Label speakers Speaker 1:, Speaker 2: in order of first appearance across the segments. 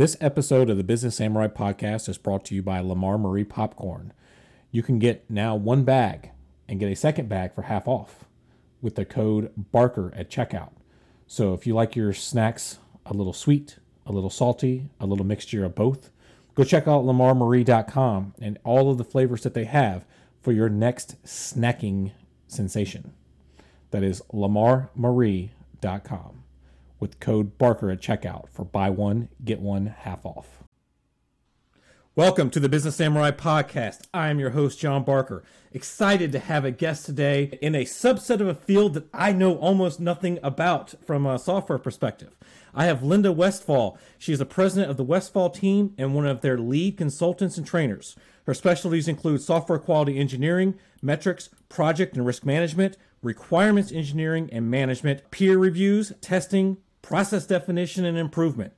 Speaker 1: This episode of the Business Samurai podcast is brought to you by Lammar Marie Popcorn. You can get now one bag and get a second bag for half off with the code Barker at checkout. So if you like your snacks a little sweet, a little salty, a little mixture of both, go check out lammarmarie.com and all of the flavors that they have for your next snacking sensation. That is lammarmarie.com with code Barker at checkout for buy one, get one half off. Welcome to the Business Samurai Podcast. I am your host, John Barker. Excited to have a guest today in a subset of a field that I know almost nothing about from a software perspective. I have Linda Westfall. She is the president of the Westfall team and one of their lead consultants and trainers. Her specialties include software quality engineering, metrics, project and risk management, requirements engineering and management, peer reviews, testing, process definition, and improvement.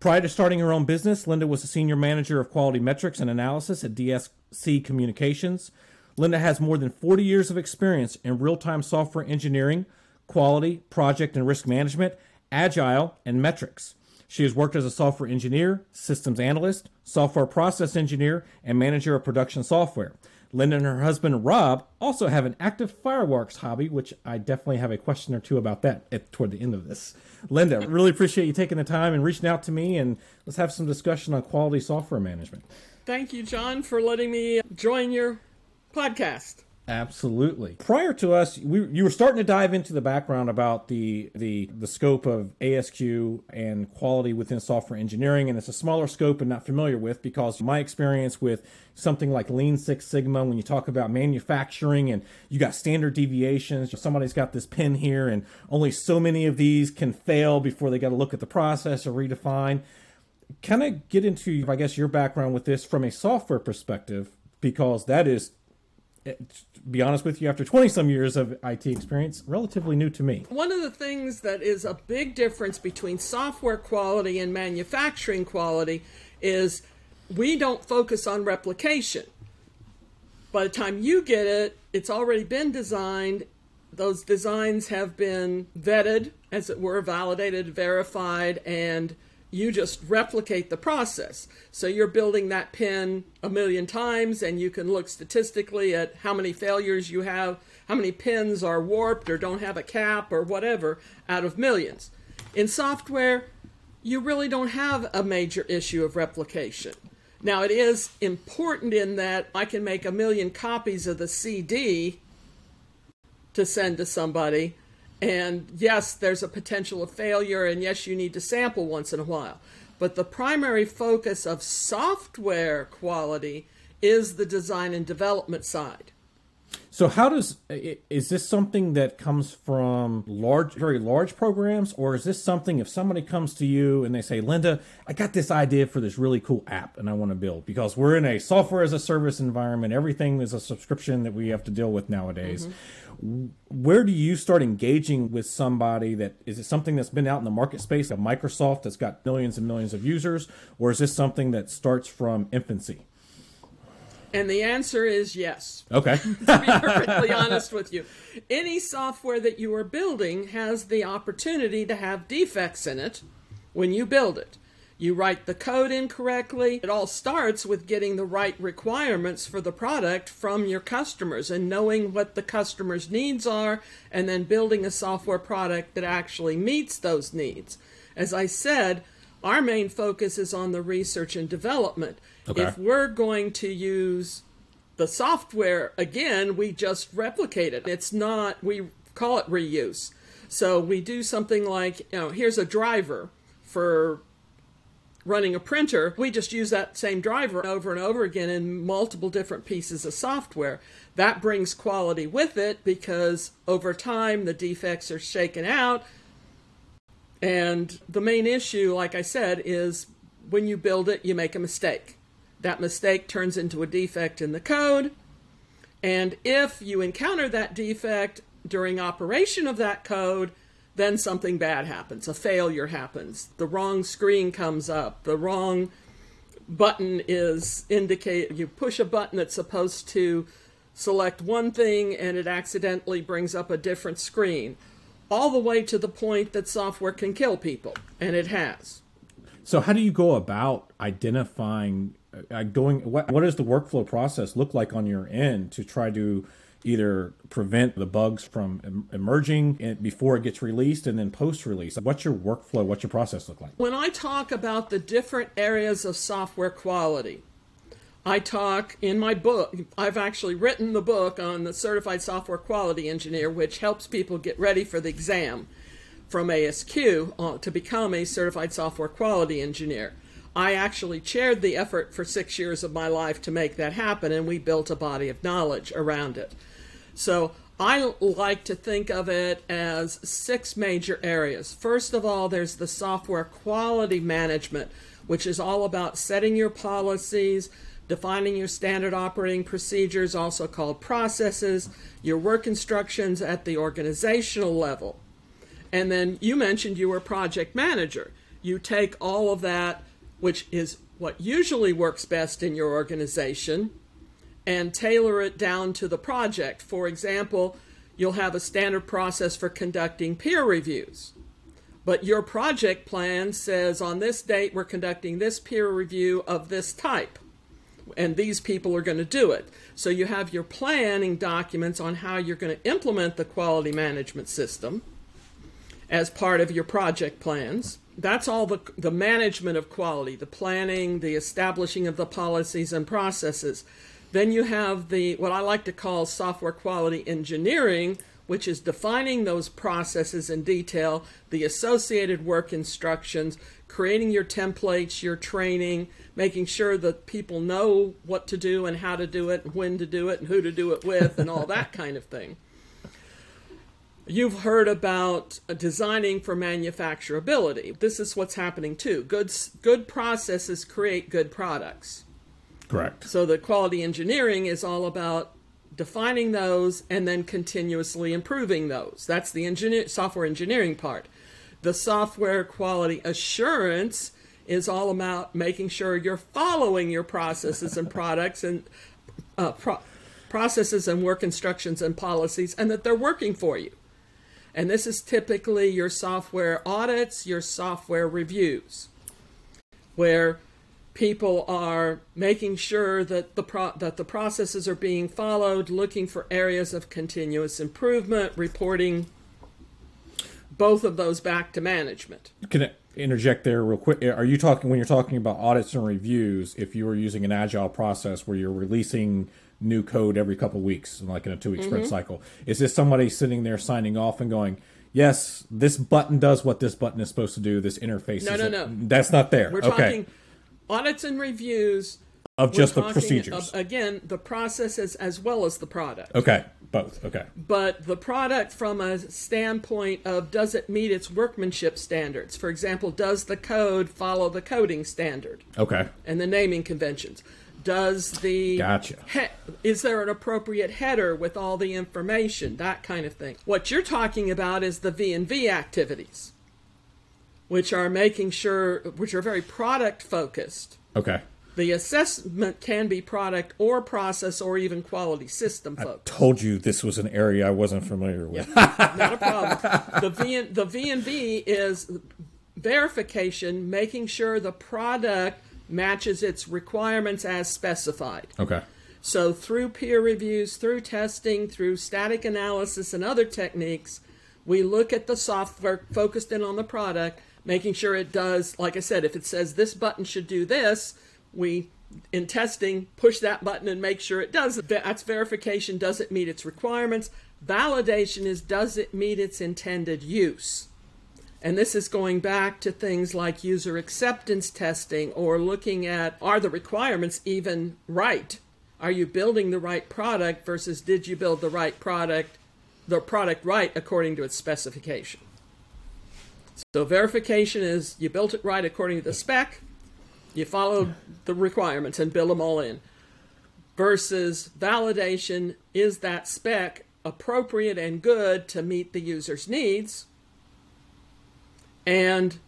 Speaker 1: Prior to starting her own business, Linda was a senior manager of quality metrics and analysis at DSC Communications. Linda has more than 40 years of experience in real time software engineering, quality, project and risk management, agile, and metrics. She has worked as a software engineer, systems analyst, software process engineer, and manager of production software. Linda and her husband Rob also have an active fireworks hobby, which I definitely have a question or two about that at, toward the end of this. Linda, really appreciate you taking the time and reaching out to me, and let's have some discussion on quality software management.
Speaker 2: Thank you, John, for letting me join your podcast.
Speaker 1: Absolutely. Prior to us, we, you were starting to dive into the background about the, the the scope of ASQ and quality within software engineering, and it's a smaller scope and not familiar with because my experience with something like Lean Six Sigma, when you talk about manufacturing and you got standard deviations, somebody's got this pin here, and only so many of these can fail before they got to look at the process or redefine. Kind of get into, I guess, your background with this from a software perspective because that is to be honest with you, after 20 some years of IT experience, relatively new to me.
Speaker 2: One of the things that is a big difference between software quality and manufacturing quality is we don't focus on replication. By the time you get it, it's already been designed. Those designs have been vetted, as it were, validated, verified, and you just replicate the process. So you're building that pin a million times, and you can look statistically at how many failures you have, how many pins are warped or don't have a cap or whatever out of millions. In software, you really don't have a major issue of replication. Now, it is important in that I can make a million copies of the CD to send to somebody, and yes, there's a potential of failure, and yes, you need to sample once in a while. But the primary focus of software quality is the design and development side.
Speaker 1: So how does is this something that comes from large very large programs or is this something if somebody comes to you and they say Linda I got this idea for this really cool app and I want to build because we're in a software as a service environment everything is a subscription that we have to deal with nowadays. Mm-hmm. Where do you start engaging with somebody that is it something that's been out in the market space of Microsoft that's got millions and millions of users or is this something that starts from infancy?
Speaker 2: And the answer is yes.
Speaker 1: Okay.
Speaker 2: to be perfectly honest with you, any software that you are building has the opportunity to have defects in it when you build it. You write the code incorrectly. It all starts with getting the right requirements for the product from your customers and knowing what the customer's needs are and then building a software product that actually meets those needs. As I said, our main focus is on the research and development. Okay. If we're going to use the software again, we just replicate it. It's not, we call it reuse. So we do something like, you know, here's a driver for running a printer. We just use that same driver over and over again in multiple different pieces of software. That brings quality with it because over time the defects are shaken out and the main issue, like I said, is when you build it, you make a mistake. That mistake turns into a defect in the code. And if you encounter that defect during operation of that code, then something bad happens. A failure happens. The wrong screen comes up. The wrong button is indicate you push a button that's supposed to select one thing and it accidentally brings up a different screen all the way to the point that software can kill people, and it has.
Speaker 1: So how do you go about identifying uh, going what what does the workflow process look like on your end to try to either prevent the bugs from em- emerging before it gets released and then post release what's your workflow? What's your process look like?
Speaker 2: When i talk about the different areas of software quality i talk in my book i've actually written the book on the certified software quality engineer which helps people get ready for the exam from asq to become a certified software quality engineer I actually chaired the effort for six years of my life to make that happen, and we built a body of knowledge around it. So I like to think of it as six major areas. First of all, there's the software quality management, which is all about setting your policies, defining your standard operating procedures, also called processes, your work instructions at the organizational level. And then you mentioned you were project manager. You take all of that which is what usually works best in your organization, and tailor it down to the project. For example, you'll have a standard process for conducting peer reviews. But your project plan says on this date we're conducting this peer review of this type, and these people are going to do it. So you have your planning documents on how you're going to implement the quality management system as part of your project plans that's all the, the management of quality, the planning, the establishing of the policies and processes. Then you have the what I like to call software quality engineering, which is defining those processes in detail, the associated work instructions, creating your templates, your training, making sure that people know what to do and how to do it, and when to do it, and who to do it with, and all that kind of thing. You've heard about designing for manufacturability. This is what's happening too. Good, good processes create good products.
Speaker 1: Correct.
Speaker 2: So the quality engineering is all about defining those and then continuously improving those. That's the engineer, software engineering part. The software quality assurance is all about making sure you're following your processes and products and uh, pro- processes and work instructions and policies and that they're working for you. And this is typically your software audits, your software reviews, where people are making sure that the pro- that the processes are being followed, looking for areas of continuous improvement, reporting both of those back to management.
Speaker 1: Can I interject there real quick? Are you talking when you're talking about audits and reviews? If you were using an agile process where you're releasing new code every couple weeks, like in a two week mm-hmm. sprint cycle. Is this somebody sitting there signing off and going, yes, this button does what this button is supposed to do. This interface.
Speaker 2: No, no, no.
Speaker 1: That's not there.
Speaker 2: We're
Speaker 1: okay.
Speaker 2: talking audits and reviews
Speaker 1: of just the procedures.
Speaker 2: Again, the processes as well as the product.
Speaker 1: Okay, both. Okay.
Speaker 2: But the product from a standpoint of does it meet its workmanship standards? For example, does the code follow the coding standard?
Speaker 1: Okay.
Speaker 2: And the naming conventions does the
Speaker 1: gotcha
Speaker 2: he, is there an appropriate header with all the information that kind of thing what you're talking about is the v and v activities which are making sure which are very product focused
Speaker 1: okay
Speaker 2: the assessment can be product or process or even quality system focused.
Speaker 1: I told you this was an area I wasn't familiar with.
Speaker 2: Not a problem. The V and, the V and V is verification, making sure the product matches its requirements as specified.
Speaker 1: Okay.
Speaker 2: So, through peer reviews, through testing, through static analysis, and other techniques, we look at the software focused in on the product, making sure it does, like I said, if it says this button should do this, we, in testing, push that button and make sure it does. That's verification. Does it meet its requirements? Validation is does it meet its intended use? And this is going back to things like user acceptance testing or looking at are the requirements even right? Are you building the right product versus did you build the right product, the product right according to its specification? So verification is you built it right according to the spec, you followed the requirements and build them all in. Versus validation is that spec appropriate and good to meet the user's needs? and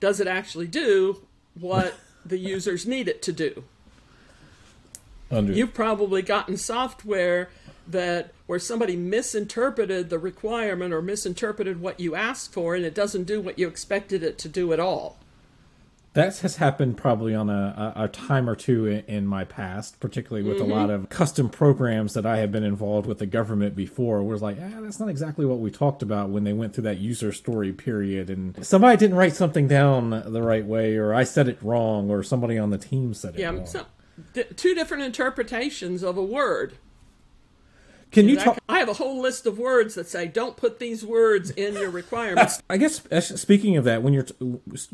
Speaker 2: does it actually do what the users need it to do?
Speaker 1: Under.
Speaker 2: You've probably gotten software that where somebody misinterpreted the requirement or misinterpreted what you asked for and it doesn't do what you expected it to do at all.
Speaker 1: That has happened probably on a, a, a time or two in, in, my past, particularly with mm-hmm. a lot of custom programs that I have been involved with the government before. Was like, ah, that's not exactly what we talked about when they went through that user story period, and somebody didn't write something down the right way, or I said it wrong, or somebody on the team said it yeah, wrong. So,
Speaker 2: two different interpretations of a word.
Speaker 1: Can you talk?
Speaker 2: I have a whole list of words that say don't put these words in your requirements.
Speaker 1: I guess speaking of that, when you're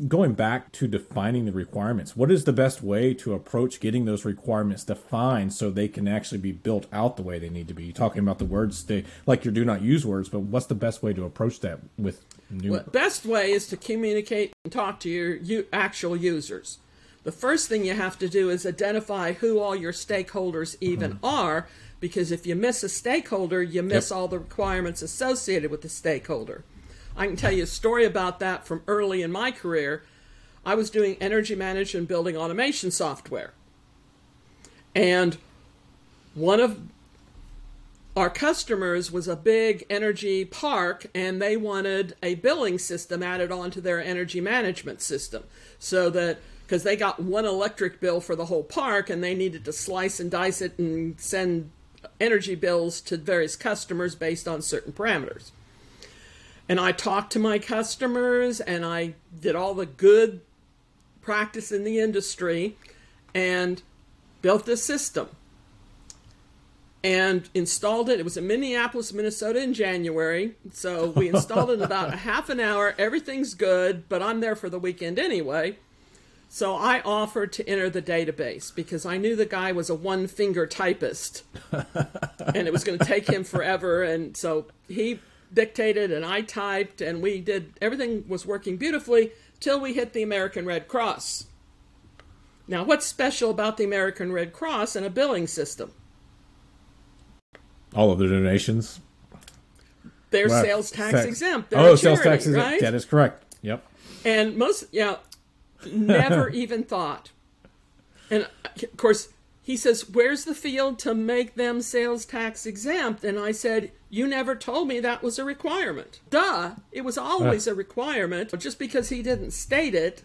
Speaker 1: going back to defining the requirements, what is the best way to approach getting those requirements defined so they can actually be built out the way they need to be? You're talking about the words, they, like you do not use words, but what's the best way to approach that with new?
Speaker 2: Well, best way is to communicate and talk to your you, actual users. The first thing you have to do is identify who all your stakeholders even mm-hmm. are because if you miss a stakeholder, you miss yep. all the requirements associated with the stakeholder. I can tell you a story about that from early in my career. I was doing energy management building automation software. And one of our customers was a big energy park and they wanted a billing system added onto their energy management system so that because they got one electric bill for the whole park and they needed to slice and dice it and send energy bills to various customers based on certain parameters. And I talked to my customers and I did all the good practice in the industry and built this system and installed it. It was in Minneapolis, Minnesota in January. So we installed it in about a half an hour. Everything's good, but I'm there for the weekend anyway. So I offered to enter the database because I knew the guy was a one finger typist and it was going to take him forever. And so he dictated and I typed and we did everything was working beautifully till we hit the American Red Cross. Now, what's special about the American Red Cross and a billing system?
Speaker 1: All of their donations.
Speaker 2: They're well, sales tax, tax. exempt. They're oh, charity, sales tax exempt. Right?
Speaker 1: That is correct. Yep.
Speaker 2: And most, yeah, Never even thought. And of course, he says, Where's the field to make them sales tax exempt? And I said, You never told me that was a requirement. Duh, it was always uh, a requirement. Just because he didn't state it,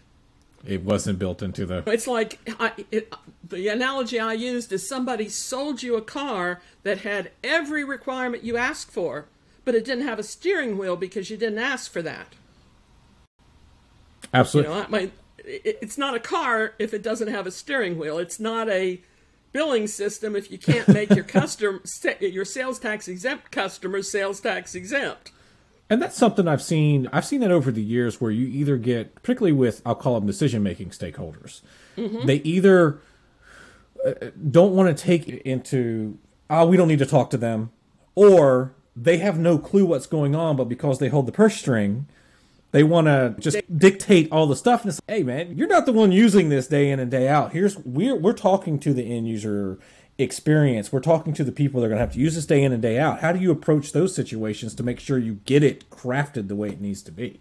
Speaker 1: it wasn't built into the.
Speaker 2: It's like I, it, the analogy I used is somebody sold you a car that had every requirement you asked for, but it didn't have a steering wheel because you didn't ask for that.
Speaker 1: Absolutely.
Speaker 2: You know, my, it's not a car if it doesn't have a steering wheel. It's not a billing system if you can't make your custom your sales tax exempt customers sales tax exempt.
Speaker 1: And that's something I've seen. I've seen that over the years where you either get, particularly with I'll call them decision making stakeholders, mm-hmm. they either uh, don't want to take it into oh we don't need to talk to them, or they have no clue what's going on, but because they hold the purse string, they want to just dictate all the stuff. And it's like, hey, man, you're not the one using this day in and day out. Here's we're we're talking to the end user experience. We're talking to the people that are going to have to use this day in and day out. How do you approach those situations to make sure you get it crafted the way it needs to be?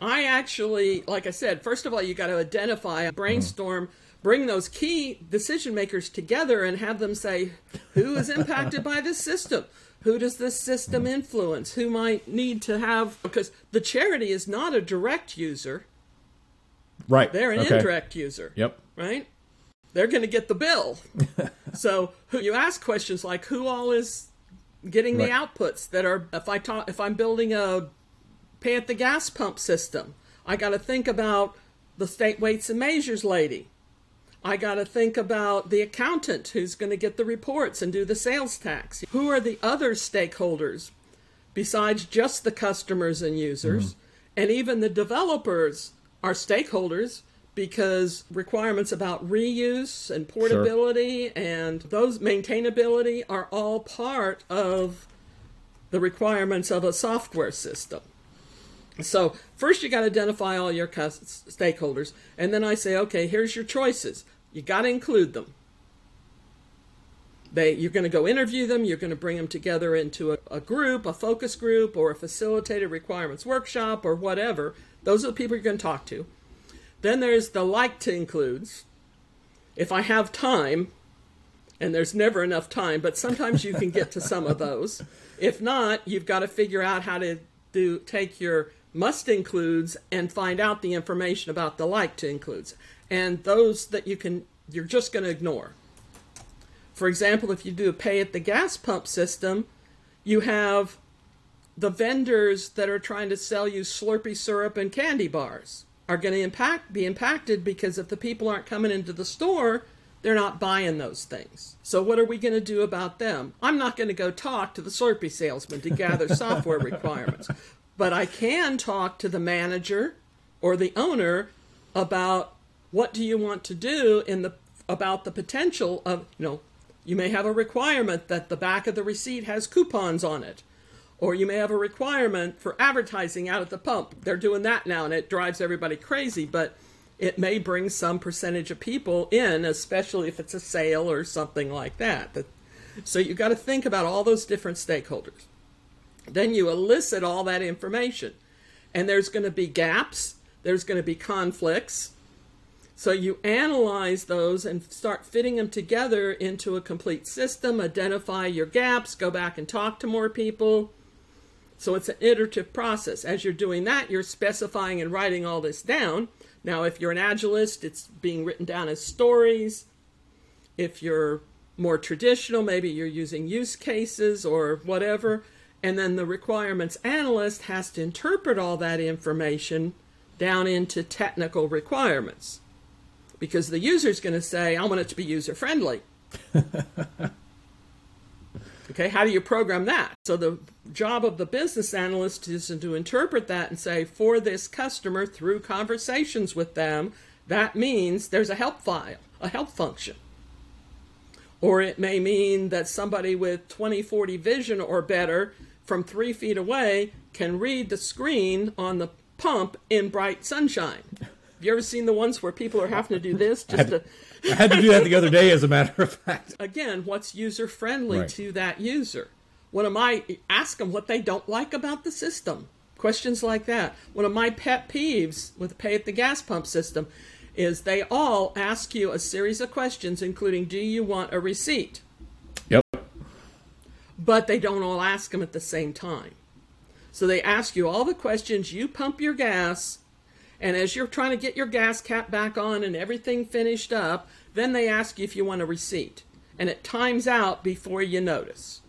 Speaker 2: I actually, like I said, first of all, you got to identify, brainstorm. Mm-hmm bring those key decision makers together and have them say who is impacted by this system who does this system influence? Who might need to have because the charity is not a direct user.
Speaker 1: Right.
Speaker 2: They're an okay. indirect user.
Speaker 1: Yep.
Speaker 2: Right? They're going to get the bill. so, who, you ask questions like who all is getting right. the outputs that are if I talk if I'm building a pay at the gas pump system, I got to think about the state weights and measures lady I got to think about the accountant who's going to get the reports and do the sales tax. Who are the other stakeholders besides just the customers and users? Mm-hmm. And even the developers are stakeholders because requirements about reuse and portability sure. and those maintainability are all part of the requirements of a software system. So first you got to identify all your stakeholders, and then I say, okay, here's your choices. You got to include them. They, you're going to go interview them. You're going to bring them together into a, a group, a focus group, or a facilitated requirements workshop, or whatever. Those are the people you're going to talk to. Then there's the like to includes. If I have time, and there's never enough time, but sometimes you can get to some of those. If not, you've got to figure out how to do take your must includes and find out the information about the like to includes and those that you can you're just going to ignore for example if you do a pay at the gas pump system you have the vendors that are trying to sell you slurpee syrup and candy bars are going to impact be impacted because if the people aren't coming into the store they're not buying those things. So what are we going to do about them? I'm not going to go talk to the Slurpee salesman to gather software requirements, but I can talk to the manager or the owner about what do you want to do in the about the potential of, you know, you may have a requirement that the back of the receipt has coupons on it. Or you may have a requirement for advertising out at the pump. They're doing that now and it drives everybody crazy, but it may bring some percentage of people in, especially if it's a sale or something like that. So you've got to think about all those different stakeholders. Then you elicit all that information, and there's going to be gaps, there's going to be conflicts. So you analyze those and start fitting them together into a complete system, identify your gaps, go back and talk to more people. So it's an iterative process. As you're doing that, you're specifying and writing all this down now, if you're an agilist, it's being written down as stories. If you're more traditional, maybe you're using use cases or whatever. And then the requirements analyst has to interpret all that information down into technical requirements. Because the user is going to say, I want it to be user friendly. Okay, how do you program that? So the job of the business analyst is to interpret that and say, for this customer, through conversations with them, that means there's a help file, a help function. Or it may mean that somebody with 2040 vision or better from three feet away can read the screen on the pump in bright sunshine. Have you ever seen the ones where people are having to do this just to
Speaker 1: I had to do that the other day, as a matter of fact.
Speaker 2: Again, what's user friendly
Speaker 1: Right.
Speaker 2: to that user? One of my ask them what they don't like about the system. Questions like that. One of my pet peeves with pay at the gas pump system is they all ask you a series of questions, including Do you want a receipt? But they don't all ask them at the same time. So they ask you all the questions, you pump your gas, and as you're trying to get your gas cap back on and everything finished up, then they ask you if you want a receipt. And it times out before you notice.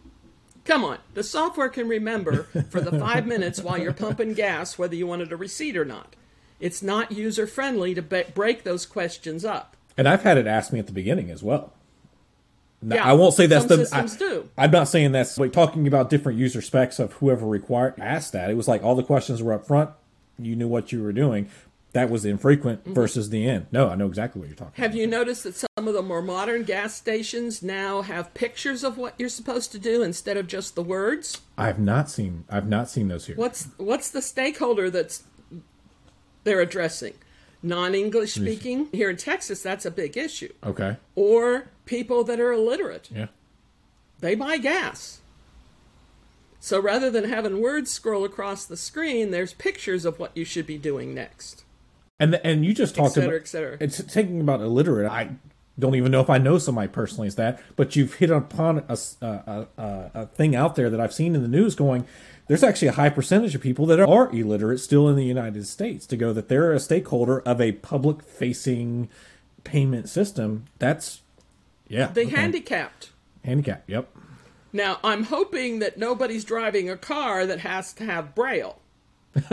Speaker 2: Come on, the software can remember for the five minutes while you're pumping gas whether you wanted a receipt or not. It's not user friendly to ba- break those questions up.
Speaker 1: And I've had it asked me at the beginning as well.
Speaker 2: Yeah,
Speaker 1: I won't say that's
Speaker 2: some
Speaker 1: the.
Speaker 2: systems
Speaker 1: I,
Speaker 2: do.
Speaker 1: I'm not saying that's like talking about different user specs of whoever required asked that. It was like all the questions were up front. You knew what you were doing. That was infrequent versus the end. No, I know exactly what you're talking.
Speaker 2: Mm-hmm. Have you noticed that some of the more modern gas stations now have pictures of what you're supposed to do instead of just the words?
Speaker 1: I've not seen. I've not seen those here.
Speaker 2: What's what's the stakeholder that's they're addressing? Non-English speaking. Here in Texas, that's a big issue.
Speaker 1: Okay.
Speaker 2: Or people that are illiterate.
Speaker 1: Yeah.
Speaker 2: They buy gas. So rather than having words scroll across the screen, there's pictures of what you should be doing next.
Speaker 1: And the, and you just talked
Speaker 2: cetera,
Speaker 1: about
Speaker 2: et cetera.
Speaker 1: It's thinking about illiterate. I don't even know if I know somebody personally as that, but you've hit upon a a thing out there that I've seen in the news going. There's actually a high percentage of people that are illiterate still in the United States. To go that they're a stakeholder of a public-facing payment system. That's yeah.
Speaker 2: The
Speaker 1: okay.
Speaker 2: handicapped.
Speaker 1: handicap. Yep.
Speaker 2: Now, I'm hoping that nobody's driving a car that has to have braille.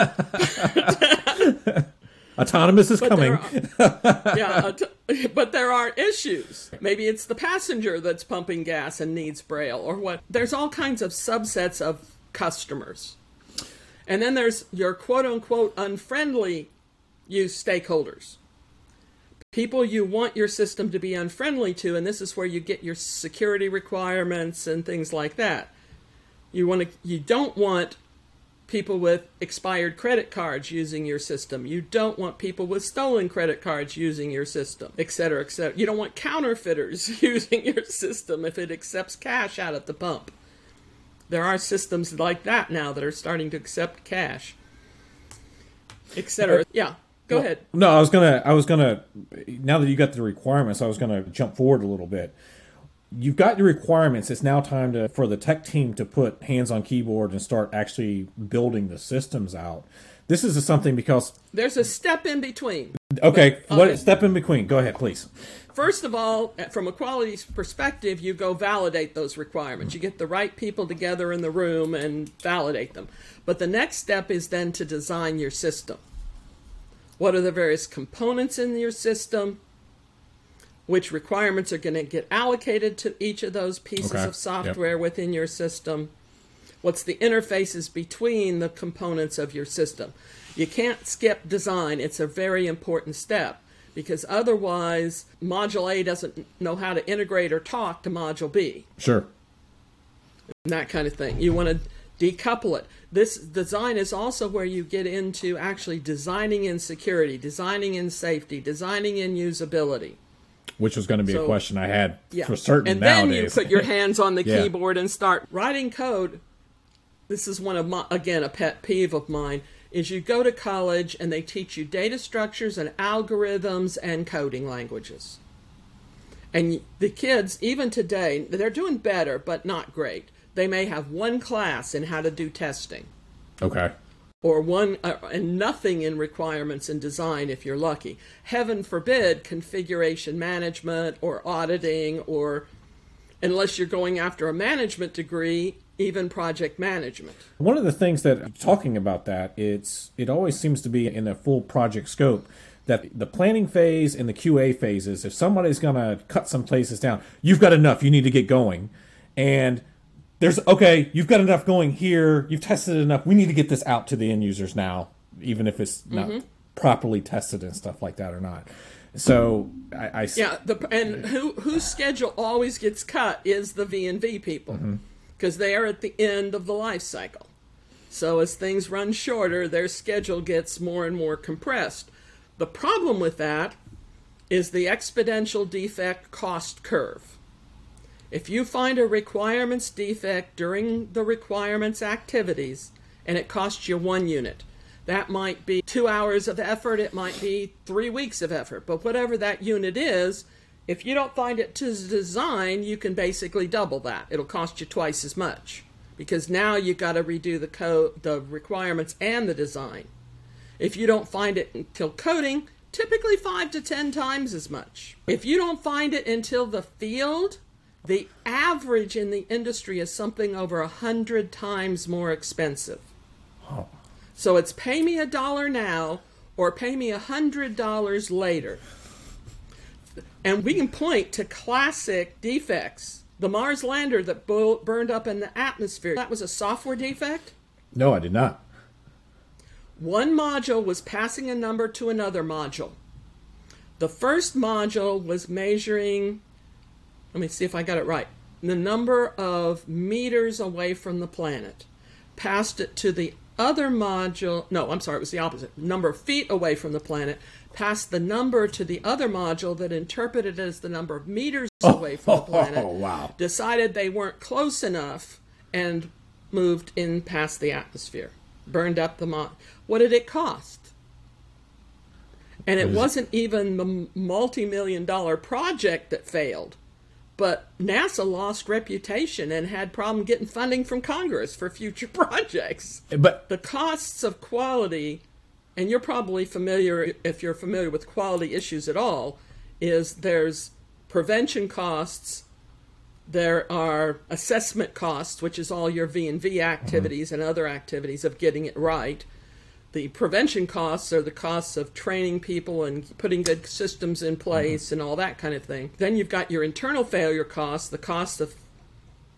Speaker 1: Autonomous is
Speaker 2: But
Speaker 1: coming.
Speaker 2: are, yeah, but there are issues. Maybe it's the passenger that's pumping gas and needs braille, or what. There's all kinds of subsets of customers, and then there's your quote unquote unfriendly use stakeholders. People you want your system to be unfriendly to, and this is where you get your security requirements and things like that. You want to, you don't want people with expired credit cards using your system. You don't want people with stolen credit cards using your system, et cetera, et cetera. You don't want counterfeiters using your system if it accepts cash out at the pump. There are systems like that now that are starting to accept cash, et cetera. Yeah, go ahead.
Speaker 1: No, I was gonna. I was gonna. Now that you got the requirements, I was gonna jump forward a little bit. You've got your requirements. It's now time to for the tech team to put hands on keyboard and start actually building the systems out. this is something because
Speaker 2: There's a step in between.
Speaker 1: okay, what
Speaker 2: okay.
Speaker 1: step in between? Go ahead, please.
Speaker 2: First of all, from a quality perspective, you go validate those requirements. You get the right people together in the room and validate them. But the next step is then to design your system. What are the various components in your system? Which requirements are going to get allocated to each of those pieces
Speaker 1: Okay.
Speaker 2: of software within your system? What's the interfaces between the components of your system? You can't skip design, it's a very important step because otherwise, Module A doesn't know how to integrate or talk to Module B
Speaker 1: Sure.
Speaker 2: and that kind of thing. You want to decouple it. This design is also where you get into actually designing in security, designing in safety, designing in usability.
Speaker 1: Which was going to be a question I had
Speaker 2: Yeah.
Speaker 1: for certain
Speaker 2: and
Speaker 1: nowadays.
Speaker 2: then you put your hands on the
Speaker 1: Yeah.
Speaker 2: keyboard and start writing code. This is one of my again a pet peeve of mine is you go to college and they teach you data structures and algorithms and coding languages. And the kids even today they're doing better but not great. They may have one class in how to do testing
Speaker 1: okay.
Speaker 2: or one uh, and nothing in requirements and design if you're lucky. Heaven forbid configuration management or auditing or unless you're going after a management degree, even project management.
Speaker 1: One of the things that talking about that it's it always seems to be in a full project scope that the planning phase and the QA phases if somebody's going to cut some places down you've got enough you need to get going and there's okay you've got enough going here you've tested enough we need to get this out to the end users now even if it's not mm-hmm. properly tested and stuff like that or not so I, I
Speaker 2: Yeah, the and who whose schedule always gets cut is the V and V people mm-hmm. because they are at the end of the life cycle. So as things run shorter, their schedule gets more and more compressed. The problem with that is the exponential defect cost curve. If you find a requirements defect during the requirements activities and it costs you one unit, that might be two hours of effort, it might be three weeks of effort, but whatever that unit is, if you don't find it to design, you can basically double that. It'll cost you twice as much because now you've got to redo the code, the requirements, and the design. If you don't find it until coding, typically five to ten times as much. If you don't find it until the field, the average in the industry is something over a hundred times more expensive. So it's pay me a dollar now or pay me a hundred dollars later. And we can point to classic defects. The Mars lander that bu- burned up in the atmosphere, that was a software defect.
Speaker 1: no I did not
Speaker 2: One module was passing a number to another module. The first module was measuring, let me see if I got it right, the number of meters away from the planet. Passed it to the other module, no, I'm sorry, it was the opposite. Number of feet away from the planet. Passed the number to the other module that interpreted it as the number of meters away from the planet.
Speaker 1: oh, wow.
Speaker 2: Decided they weren't close enough and moved in past the atmosphere. Burned up the mod. What did it cost? And it wasn't even the multi million dollar project that failed. But NASA lost reputation and had problem getting funding from Congress for future projects.
Speaker 1: but
Speaker 2: The costs of quality, and you're probably familiar if you're familiar with quality issues at all, is there's prevention costs, there are assessment costs, which is all your V and V mm-hmm. activities and other activities of getting it right. The prevention costs are the costs of training people and putting good systems in place mm-hmm. and all that kind of thing. Then you've got your internal failure costs, the cost of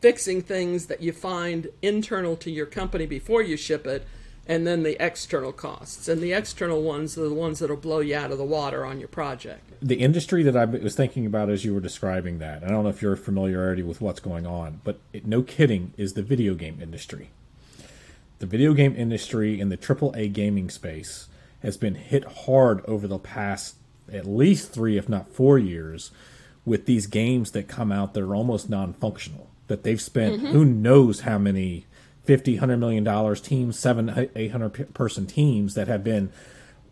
Speaker 2: fixing things that you find internal to your company before you ship it, and then the external costs. And the external ones are the ones that'll blow you out of the water on your project.
Speaker 1: the industry that I was thinking about as you were describing that, I don't know if you're familiarity with what's going on, but it, no kidding, is the video game industry. The video game industry in the AAA gaming space has been hit hard over the past at least three, if not four years, with these games that come out that are almost non-functional. That they've spent mm-hmm. who knows how many 50 100 million dollars teams, seven, eight hundred person teams that have been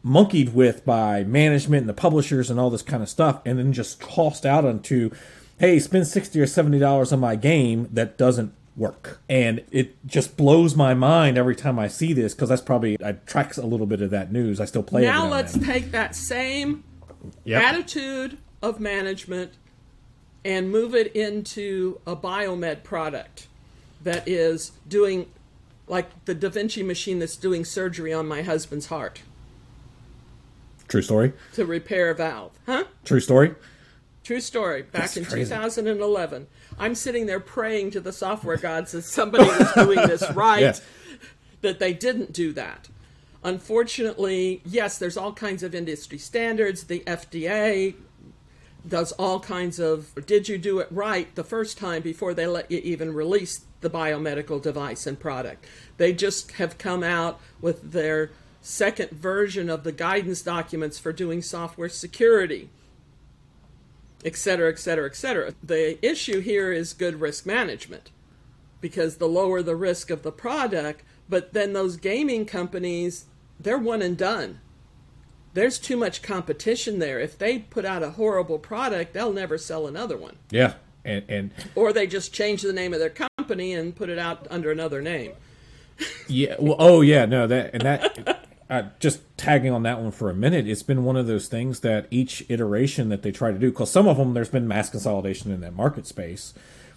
Speaker 1: monkeyed with by management and the publishers and all this kind of stuff, and then just tossed out onto, hey, spend sixty or seventy dollars on my game that doesn't work. And it just blows my mind every time I see this because that's probably I tracks a little bit of that news. I still play
Speaker 2: now
Speaker 1: it. Now
Speaker 2: let's take that same yep. attitude of management and move it into a biomed product that is doing like the Da Vinci machine that's doing surgery on my husband's heart.
Speaker 1: True story.
Speaker 2: To repair a valve. Huh?
Speaker 1: True story.
Speaker 2: True story. Back That's in crazy. 2011. I'm sitting there praying to the software gods that somebody was doing this right, that they didn't do that. Unfortunately, yes, there's all kinds of industry standards. The FDA does all kinds of did you do it right the first time before they let you even release the biomedical device and product. They just have come out with their second version of the guidance documents for doing software security, et cetera, et cetera, et cetera. The issue here is good risk management because the lower the risk of the product, but then those gaming companies, they're one and done. There's too much competition there. If they put out a horrible product, they'll never sell another one.
Speaker 1: Yeah. And, and
Speaker 2: or they just change the name of their company and put it out under another name.
Speaker 1: yeah. Well. Oh, yeah. No. That and that uh, just tagging on that one for a minute, it's been one of those things that each iteration that they try to do, because some of them there's been mass consolidation in that market space,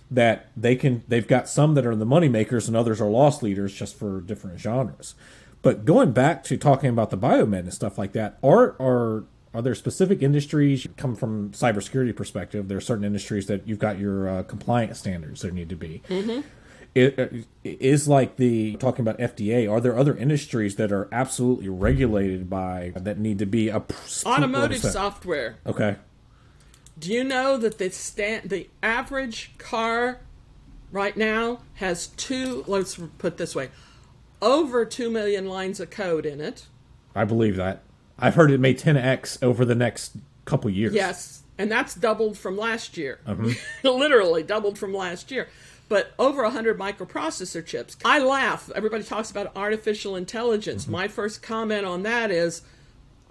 Speaker 1: that they can they've got some that are the money makers and others are loss leaders just for different genres. But going back to talking about the biomed and stuff like that, are are are there specific industries come from cybersecurity perspective? There are certain industries that you've got your uh, compliance standards there need to be. Mm-hmm it is like the talking about FDA. Are there other industries that are absolutely regulated by that need to be a
Speaker 2: automotive software?
Speaker 1: Okay.
Speaker 2: Do you know that the stand the average car right now has two? Let's put this way, over two million lines of code in it.
Speaker 1: I believe that. I've heard it may 10x over the next couple years.
Speaker 2: Yes, and that's doubled from last year. Uh-huh. Literally doubled from last year but over 100 microprocessor chips. I laugh. Everybody talks about artificial intelligence. Mm-hmm. My first comment on that is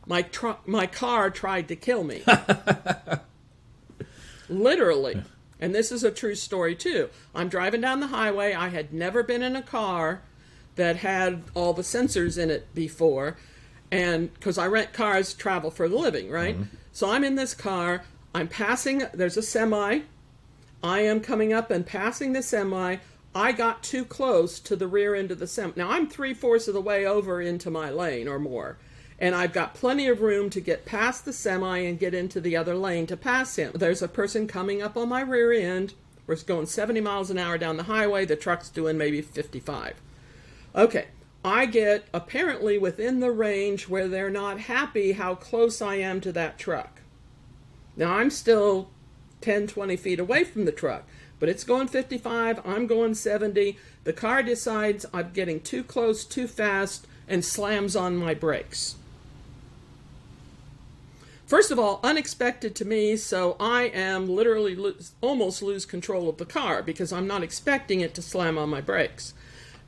Speaker 2: my tr- my car tried to kill me. Literally. And this is a true story too. I'm driving down the highway. I had never been in a car that had all the sensors in it before. And because I rent cars, travel for the living, right? Mm-hmm. So I'm in this car. I'm passing, there's a semi I am coming up and passing the semi. I got too close to the rear end of the semi. Now I'm three fourths of the way over into my lane or more. And I've got plenty of room to get past the semi and get into the other lane to pass him. There's a person coming up on my rear end. We're going 70 miles an hour down the highway. The truck's doing maybe 55. Okay, I get apparently within the range where they're not happy how close I am to that truck. Now I'm still 10, 20 feet away from the truck. But it's going 55, I'm going 70. The car decides I'm getting too close, too fast, and slams on my brakes. First of all, unexpected to me, so I am literally lose, almost lose control of the car because I'm not expecting it to slam on my brakes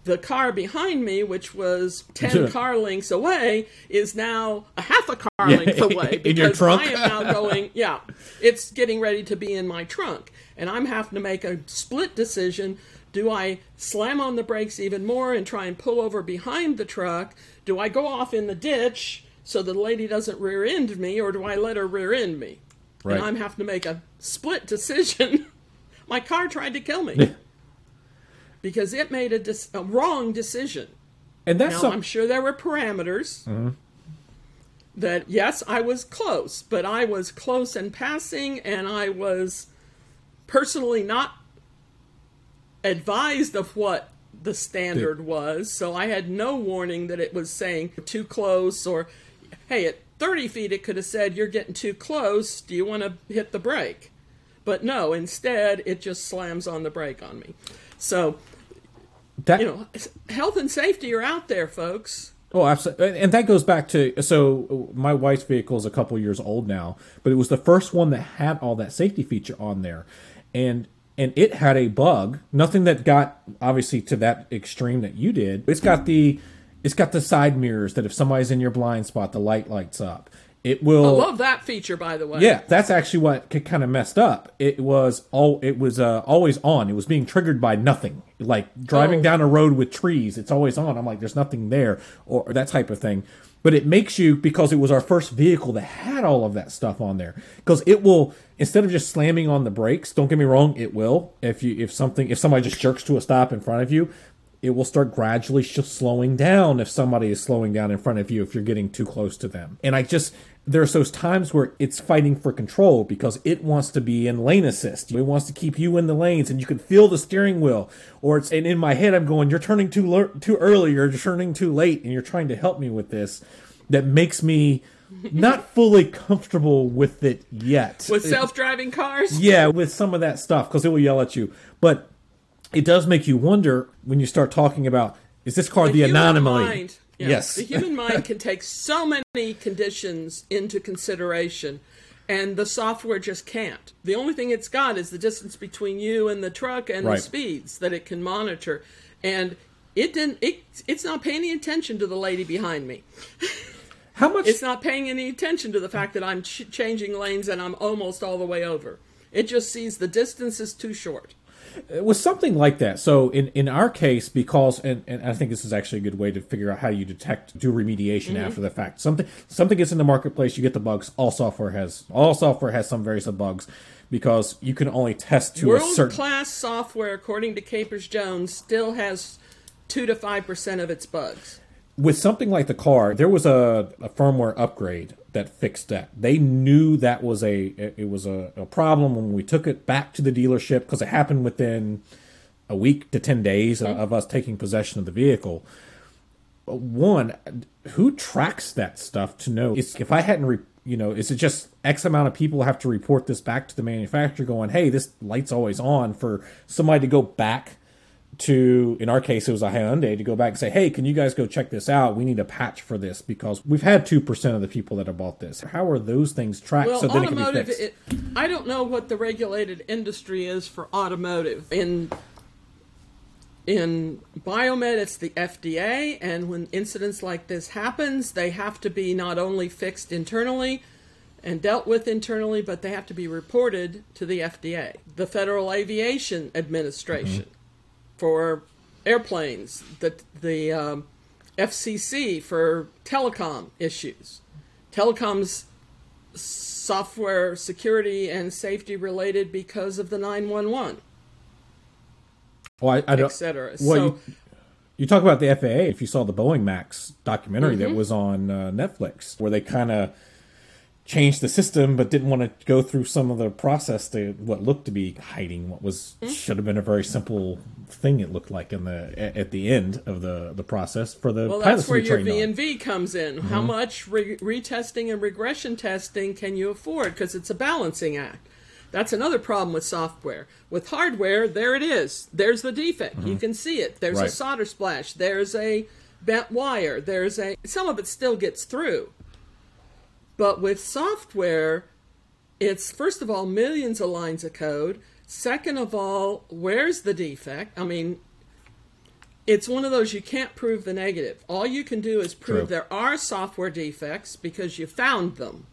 Speaker 2: the car behind me, which was 10 car lengths away, is now a half a car yeah, length away.
Speaker 1: in your trunk?
Speaker 2: I am now going, yeah, it's getting ready to be in my trunk. And I'm having to make a split decision. Do I slam on the brakes even more and try and pull over behind the truck? Do I go off in the ditch so the lady doesn't rear end me, or do I let her rear end me? Right. And I'm having to make a split decision. my car tried to kill me because it made a, dis- a wrong decision.
Speaker 1: And that's
Speaker 2: now,
Speaker 1: some...
Speaker 2: I'm sure there were parameters mm-hmm. that yes, I was close, but I was close in passing, and I was personally not advised of what the standard yeah. was, so I had no warning that it was saying too close or hey, at 30 feet it could have said you're getting too close. Do you want to hit the brake? But no, instead it just slams on the brake on me. So that you know, health and safety are out there, folks.
Speaker 1: Oh, absolutely, and that goes back to so my wife's vehicle is a couple years old now, but it was the first one that had all that safety feature on there, and and it had a bug. Nothing that got obviously to that extreme that you did. It's got the it's got the side mirrors that if somebody's in your blind spot, the light lights up. It will.
Speaker 2: I love that feature, by the way.
Speaker 1: Yeah, that's actually what kind of messed up. It was all it was uh, always on. It was being triggered by nothing. Like driving
Speaker 2: Oh.
Speaker 1: down a road with trees, it's always on. I'm like, there's nothing there, or, or that type of thing. But it makes you because it was our first vehicle that had all of that stuff on there. Because it will instead of just slamming on the brakes. Don't get me wrong, it will. If you if something if somebody just jerks to a stop in front of you, it will start gradually sh- slowing down if somebody is slowing down in front of you if you're getting too close to them. And I just there's those times where it's fighting for control because it wants to be in lane assist. It wants to keep you in the lanes and you can feel the steering wheel. Or it's and in my head I'm going, you're turning too lear- too early, you're turning too late, and you're trying to help me with this. That makes me not fully comfortable with it yet.
Speaker 2: With self-driving cars.
Speaker 1: Yeah, with some of that stuff because it will yell at you. But it does make you wonder when you start talking about is this car the,
Speaker 2: human
Speaker 1: anomaly? Yes.
Speaker 2: The human mind can take so many conditions into consideration, and the software just can't. The only thing it's got is the distance between you and the truck and
Speaker 1: Right.
Speaker 2: the speeds that it can monitor. And it didn't. It, it's not paying any attention to the lady behind me.
Speaker 1: How much?
Speaker 2: It's not paying any attention to the fact that I'm ch- changing lanes and I'm almost all the way over. It just sees the distance is too short.
Speaker 1: It was something like that. So in, in our case, because and, and I think this is actually a good way to figure out how you detect do remediation
Speaker 2: Mm-hmm.
Speaker 1: after the fact. Something something gets in the marketplace, you get the bugs. All software has all software has some various of bugs because you can only test to a certain
Speaker 2: class software, according to Capers Jones, still has two to five percent of its bugs.
Speaker 1: With something like the car, there was a, a firmware upgrade that fixed that. They knew that was a it was a, a problem when we took it back to the dealership because it happened within a week to ten days of, of us taking possession of the vehicle. One, who tracks that stuff to know if I hadn't, re, you know, is it just X amount of people have to report this back to the manufacturer, going, "Hey, this light's always on," for somebody to go back to in our case it was a Hyundai to go back and say, "Hey, can you guys go check this out? We need a patch for this because we've had two percent of the people that have bought this. How are those things tracked
Speaker 2: Well,
Speaker 1: so then it can be
Speaker 2: automotive,
Speaker 1: fixed?"
Speaker 2: it, I don't know what the regulated industry is for automotive. In in biomed, it's the FDA, and when incidents like this happens, they have to be not only fixed internally and dealt with internally, but they have to be reported to the FDA, the Federal Aviation Administration, for airplanes, the the um, FCC for telecom issues, telecoms software security and safety related because of the 911,
Speaker 1: well, I, I don't.
Speaker 2: etc.
Speaker 1: Well,
Speaker 2: so
Speaker 1: you, you talk about the FAA. If you saw the Boeing Max documentary
Speaker 2: Mm-hmm.
Speaker 1: that was on uh, Netflix, where they kind of changed the system but didn't want to go through some of the process to what looked to be hiding what was
Speaker 2: Mm-hmm.
Speaker 1: should have been a very simple thing it looked like in the at the end of the the process for the
Speaker 2: well, that's where your
Speaker 1: trained
Speaker 2: V
Speaker 1: on.
Speaker 2: and V comes in.
Speaker 1: Mm-hmm.
Speaker 2: How much re- retesting and regression testing can you afford? Because it's a balancing act. That's another problem with software. With hardware, there it is. There's the defect. You can see it. There's a
Speaker 1: Mm-hmm.
Speaker 2: Solder splash. There's a bent wire. There's a. Some of it still gets through. But with software, it's first of all millions of lines of code. Second of all, where's the defect? I mean, it's one of those you can't prove the negative. All you can do is prove
Speaker 1: True.
Speaker 2: there are software defects because you found them.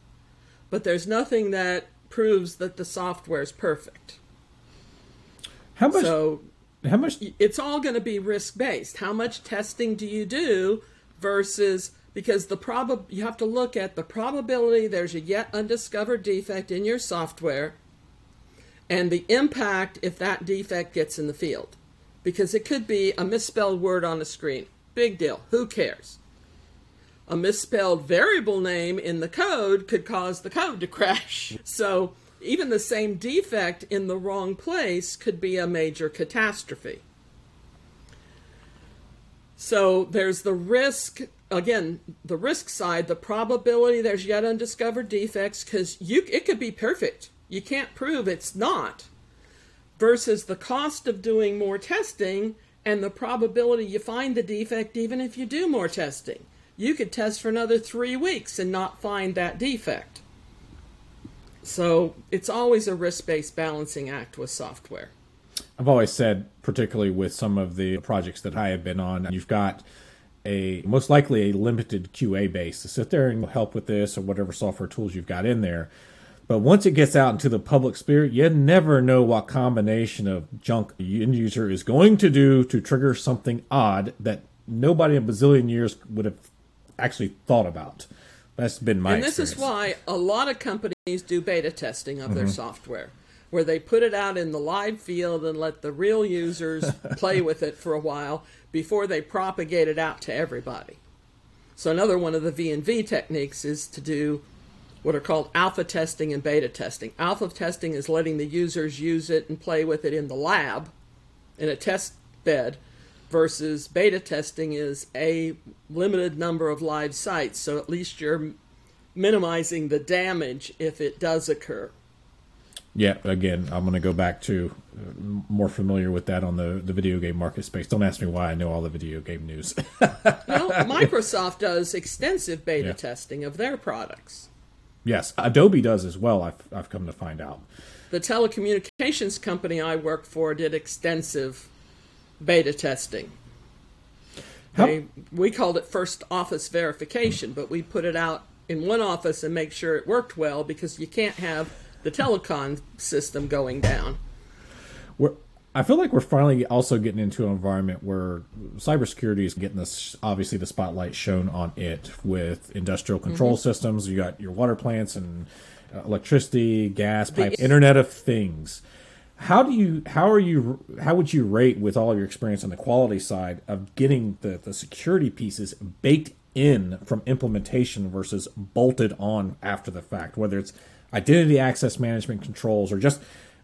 Speaker 2: But there's nothing that proves that the software is perfect.
Speaker 1: How much?
Speaker 2: So
Speaker 1: how much?
Speaker 2: it's all going to be risk based. How much testing do you do versus because the prob you have to look at the probability there's a yet undiscovered defect in your software and the impact if that defect gets in the field. Because it could be a misspelled word on the screen. Big deal. Who cares? A misspelled variable name in the code could cause the code to crash. So even the same defect in the wrong place could be a major catastrophe. So there's the risk again, the risk side, the probability there's yet undiscovered defects cuz you it could be perfect. You can't prove it's not. Versus the cost of doing more testing and the probability you find the defect even if you do more testing. You could test for another 3 weeks and not find that defect. So, it's always a risk-based balancing act with software.
Speaker 1: I've always said, particularly with some of the projects that I have been on, you've got a most likely a limited QA base to sit there and help with this or whatever software tools you've got in there. But once it gets out into the public sphere, you never know what combination of junk the end user is going to do to trigger something odd that nobody in a bazillion years would have actually thought about. That's been my
Speaker 2: And this
Speaker 1: experience.
Speaker 2: is why a lot of companies do beta testing of their mm-hmm. software, where they put it out in the live field and let the real users play with it for a while before they propagate it out to everybody. So another one of the V&V techniques is to do what are called alpha testing and beta testing. Alpha testing is letting the users use it and play with it in the lab in a test bed versus beta testing is a limited number of live sites so at least you're minimizing the damage if it does occur
Speaker 1: Yeah, again, I'm going to go back to uh, more familiar with that on the, the video game market space. Don't ask me why I know all the video game news.
Speaker 2: well microsoft does extensive beta
Speaker 1: Yeah.
Speaker 2: testing of their products
Speaker 1: yes, Adobe does as well, I've, I've come to find out.
Speaker 2: the telecommunications company i work for did extensive beta testing They, we called it first office verification, but we put it out in one office and make sure it worked well because you can't have the telecom system going down.
Speaker 1: We're, I feel like we're finally also getting into an environment where cybersecurity is getting this obviously the spotlight shown on it with industrial control systems. You got your water plants and uh, electricity, gas pipe, Internet of Things. How do you how are you how would you rate with all your experience on the quality side of getting the, the security pieces baked in from implementation versus bolted on after the fact, whether it's identity access management controls or just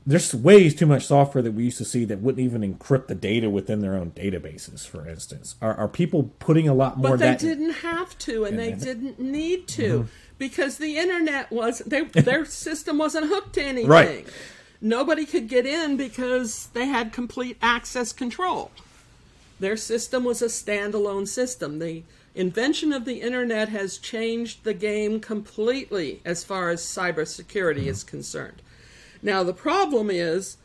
Speaker 1: there's ways too much software that we used to see that wouldn't even encrypt the data within their own databases, for instance. Are, are people putting a lot more
Speaker 2: But they didn't have to, and they didn't need to,
Speaker 1: Mm-hmm.
Speaker 2: because the internet was they, their system wasn't hooked to anything.
Speaker 1: Right.
Speaker 2: Nobody could get in because they had complete access control. Their system was a standalone system. The invention of the internet has changed the game completely as far as cybersecurity is mm-hmm. concerned. Now, the problem is,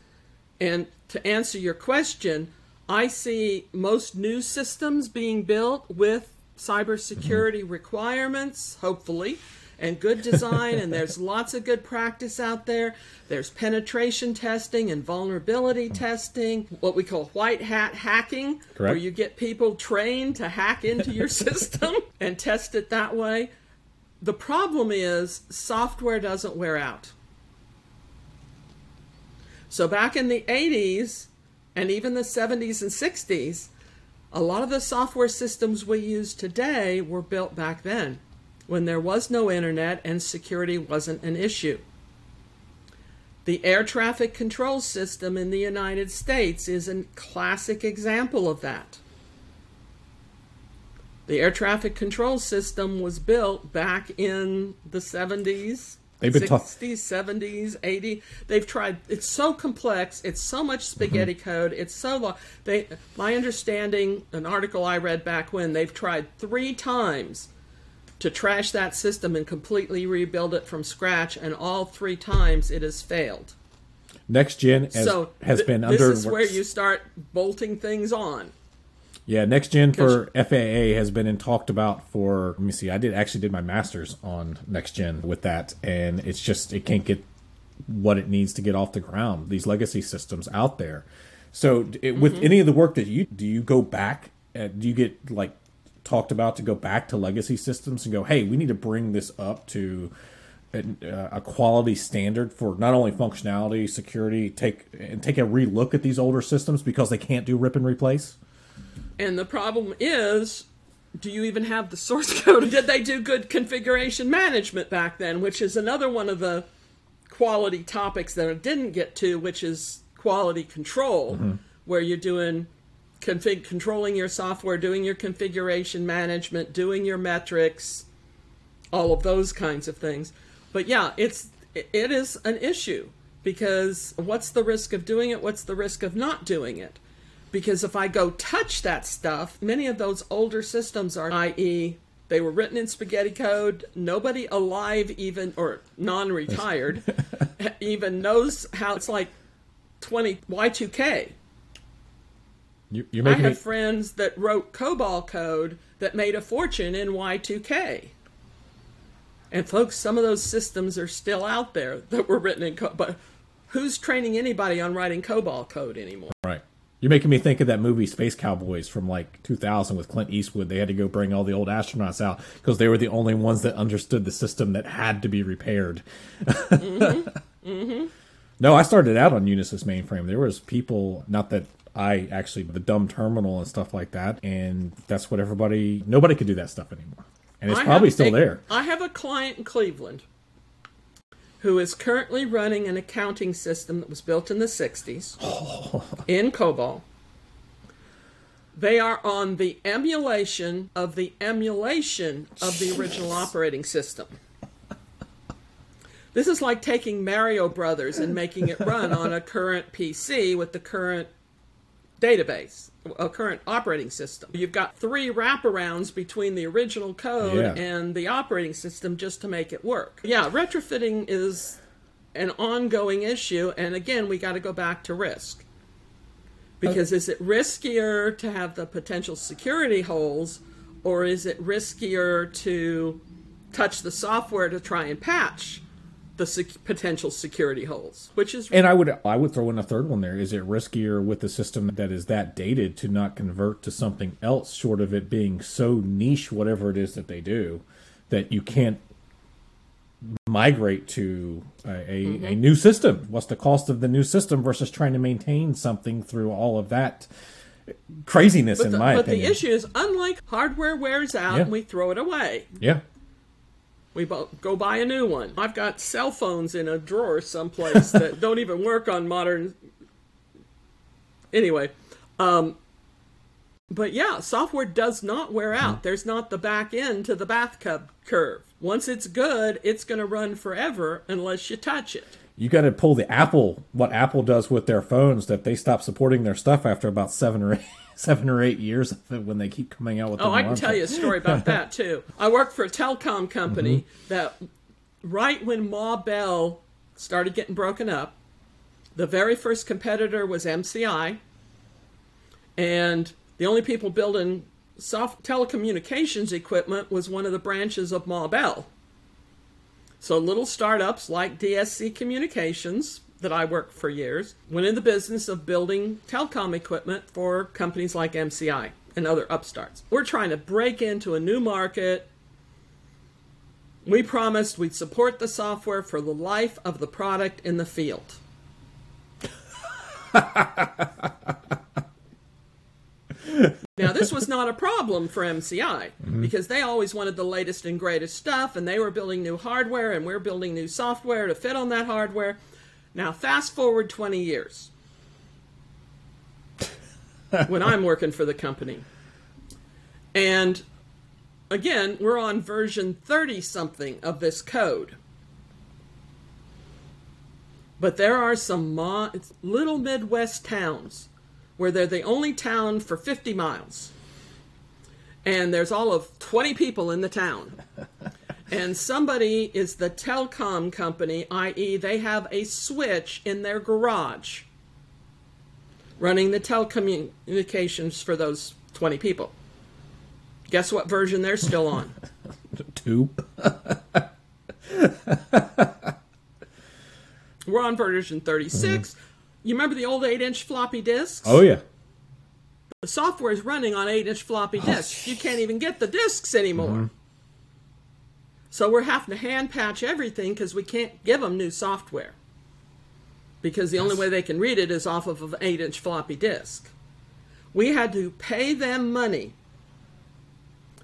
Speaker 2: and to answer your question, I see most new systems being built with cybersecurity mm-hmm. requirements, hopefully, and good design, and there's lots of good practice out there. There's penetration testing and vulnerability testing, what we call white hat hacking, where you get people trained to hack into your system and test it that way. The problem is software doesn't wear out. So back in the 80s and even the 70s and 60s, a lot of the software systems we use today were built back then when there was no internet and security wasn't an issue. The air traffic control system in the United States is a classic example of that. The air traffic control system was built back in the 70s,
Speaker 1: They've been talk-
Speaker 2: 60s, 70s, 80s. They've tried. It's so complex. It's so much spaghetti
Speaker 1: Mm-hmm.
Speaker 2: code. It's so long. They, my understanding, an article I read back when they've tried three times to trash that system and completely rebuild it from scratch, and all three times it has failed.
Speaker 1: Next gen has,
Speaker 2: so
Speaker 1: has
Speaker 2: th-
Speaker 1: been
Speaker 2: this
Speaker 1: under
Speaker 2: is where you start bolting things on.
Speaker 1: Yeah, next gen for FAA has been in talked about for. Let me see. I did actually did my masters on next gen with that, and it's just it can't get what it needs to get off the ground. These legacy systems out there. So, it, with
Speaker 2: Mm-hmm.
Speaker 1: any of the work that you do, you go back? Uh, do you get like talked about to go back to legacy systems and go, hey, we need to bring this up to a, uh, a quality standard for not only functionality, security, take and take a relook at these older systems because they can't do rip and replace.
Speaker 2: And the problem is, do you even have the source code? Did they do good configuration management back then? Which is another one of the quality topics that I didn't get to, which is quality control, mm-hmm. where you're doing config controlling your software, doing your configuration management, doing your metrics, all of those kinds of things. But yeah, it's it is an issue because what's the risk of doing it? What's the risk of not doing it? Because if I go touch that stuff, many of those older systems are, i.e., they were written in spaghetti code. Nobody alive, even or non-retired, e-, even knows how it's like 20 Y2K.
Speaker 1: You, you're
Speaker 2: I have
Speaker 1: me.
Speaker 2: friends that wrote COBOL code that made a fortune in Y2K. And folks, some of those systems are still out there that were written in COBOL. But who's training anybody on writing COBOL code anymore?
Speaker 1: Right. You're making me think of that movie Space Cowboys from like 2000 with Clint Eastwood. They had to go bring all the old astronauts out because they were the only ones that understood the system that had to be repaired. Mm-hmm. Mm-hmm. No, I started out on Unisys mainframe. There was people, not that I actually the dumb terminal and stuff like that, and that's what everybody. Nobody could do that stuff anymore, and it's
Speaker 2: I
Speaker 1: probably still
Speaker 2: a-
Speaker 1: there.
Speaker 2: I have a client in Cleveland who is currently running an accounting system that was built in the 60s in COBOL. They are on the emulation of the emulation of the original operating system. This is like taking Mario Brothers and making it run on a current PC with the current database, a current operating system. You've got three wraparounds between the original code
Speaker 1: Yeah.
Speaker 2: and the operating system just to make it work. Yeah, retrofitting is an ongoing issue, and again, we got to go back to risk. Because is it riskier to have the potential security holes, or is it riskier to touch the software to try and patch the sec- potential security holes? Which is
Speaker 1: And I would I would throw in a third one there. Is it riskier with the system that is that dated to not convert to something else, short of it being so niche, whatever it is that they do, that you can't migrate to a, a,
Speaker 2: Mm-hmm.
Speaker 1: a new system? What's the cost of the new system versus trying to maintain something through all of that craziness? in
Speaker 2: the,
Speaker 1: my
Speaker 2: but
Speaker 1: opinion,
Speaker 2: the issue is, unlike hardware wears out
Speaker 1: Yeah.
Speaker 2: and we throw it away,
Speaker 1: yeah.
Speaker 2: We bo- go buy a new one. I've got cell phones in a drawer someplace that don't even work on modern. Anyway, um, but yeah, software does not wear out.
Speaker 1: Mm-hmm.
Speaker 2: There's not the back end to the bathtub curve. Once it's good, it's going to run forever unless you touch it.
Speaker 1: you got to pull the Apple what Apple does with their phones that they stop supporting their stuff after about seven or eight, seven or eight years of it when they keep coming out with.
Speaker 2: Oh, I can tell you a story about that too. I worked for a telecom company
Speaker 1: Mm-hmm.
Speaker 2: that right when Ma Bell started getting broken up, the very first competitor was MCI, and the only people building soft telecommunications equipment was one of the branches of Ma Bell. So little startups like DSC Communications that I worked for years went in the business of building telecom equipment for companies like MCI and other upstarts. We're trying to break into a new market. We promised we'd support the software for the life of the product in the field. Now, this was not a problem for MCI mm-hmm. because they always wanted the latest and greatest stuff, and they were building new hardware, and we're building new software to fit on that hardware. Now, fast forward 20 years when I'm working for the company. And again, we're on version 30 something of this code. But there are some mo- little Midwest towns where they're the only town for 50 miles. And there's all of 20 people in the town. and somebody is the telecom company, i.e., they have a switch in their garage running the telecommunications for those 20 people. Guess what version they're still on?
Speaker 1: Two.
Speaker 2: We're on version 36. Mm-hmm. You remember the old 8 inch floppy disks?
Speaker 1: Oh yeah.
Speaker 2: The software is running on 8 inch floppy oh, disks. You can't even get the disks anymore. Mm-hmm. So we're having to hand patch everything because we can't give them new software. Because the only way they can read it is off of an 8 inch floppy disk. We had to pay them money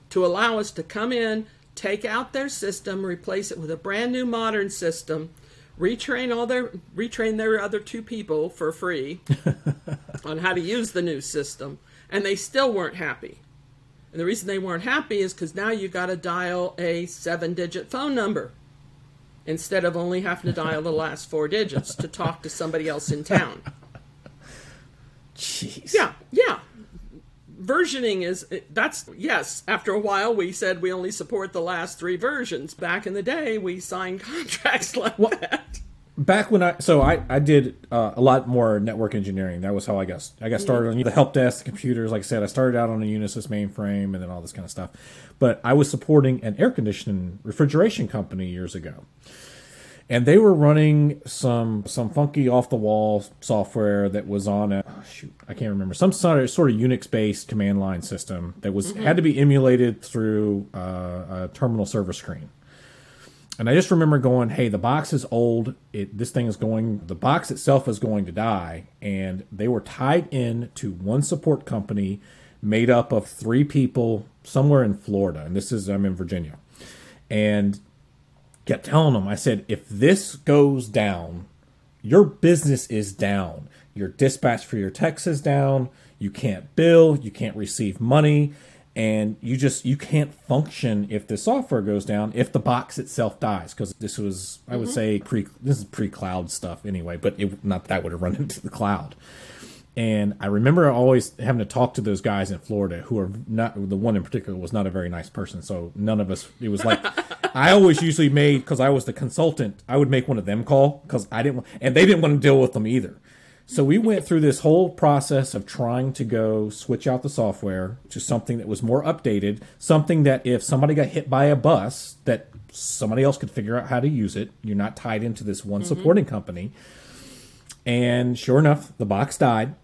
Speaker 2: to allow us to come in, take out their system, replace it with a brand new modern system, retrain all their retrain their other two people for free on how to use the new system, and they still weren't happy. And the reason they weren't happy is because now you got to dial a seven digit phone number instead of only having to dial the last four digits to talk to somebody else in town.
Speaker 1: Jeez.
Speaker 2: Yeah, yeah. Versioning is eh, that's yes. After a while, we said we only support the last three versions. Back in the day, we signed contracts like that.
Speaker 1: Back when I so I I did uh, a lot more network engineering. That was how I got I got started on the help desk, the computers. Like I said, I started out on a Unisys mainframe and then all this kind of stuff. But I was supporting an air conditioning refrigeration company years ago, and they were running some some funky off the wall software that was on a oh, shoot I can't remember some sort of sort of Unix based command line system that was mm-hmm. had to be emulated through uh, a terminal server screen. And I just remember going, "Hey, the box is old. It, this thing is going. The box itself is going to die." And they were tied in to one support company, made up of three people somewhere in Florida. And this is I'm in Virginia, and kept telling them, I said, "If this goes down, your business is down. Your dispatch for your text is down. You can't bill. You can't receive money." And you just you can't function if the software goes down if the box itself dies because this was i would mm-hmm. say pre this is pre-cloud stuff anyway but it not that would have run into the cloud and i remember always having to talk to those guys in florida who are not the one in particular was not a very nice person so none of us it was like i always usually made because i was the consultant i would make one of them call because i didn't and they didn't want to deal with them either so we went through this whole process of trying to go switch out the software to something that was more updated, something that if somebody got hit by a bus, that somebody else could figure out how to use it. You're not tied into this one mm-hmm. supporting company. And sure enough, the box died.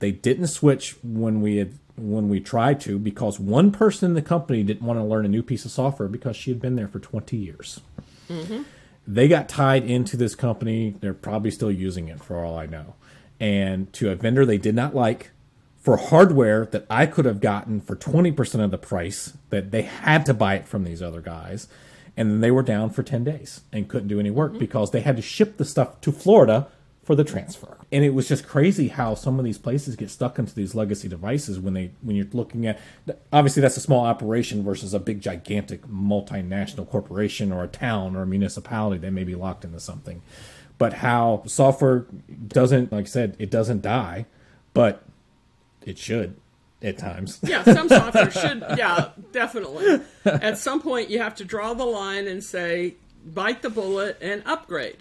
Speaker 1: They didn't switch when we had when we tried to because one person in the company didn't want to learn a new piece of software because she had been there for 20 years. Mm-hmm. They got tied into this company. They're probably still using it for all I know and to a vendor they did not like for hardware that I could have gotten for 20% of the price that they had to buy it from these other guys. And then they were down for 10 days and couldn't do any work mm-hmm. because they had to ship the stuff to Florida for the transfer. And it was just crazy how some of these places get stuck into these legacy devices when they when you're looking at obviously that's a small operation versus a big gigantic multinational corporation or a town or a municipality that may be locked into something but how software doesn't, like I said, it doesn't die, but it should at times.
Speaker 2: yeah, some software should. Yeah, definitely. At some point, you have to draw the line and say, bite the bullet and upgrade.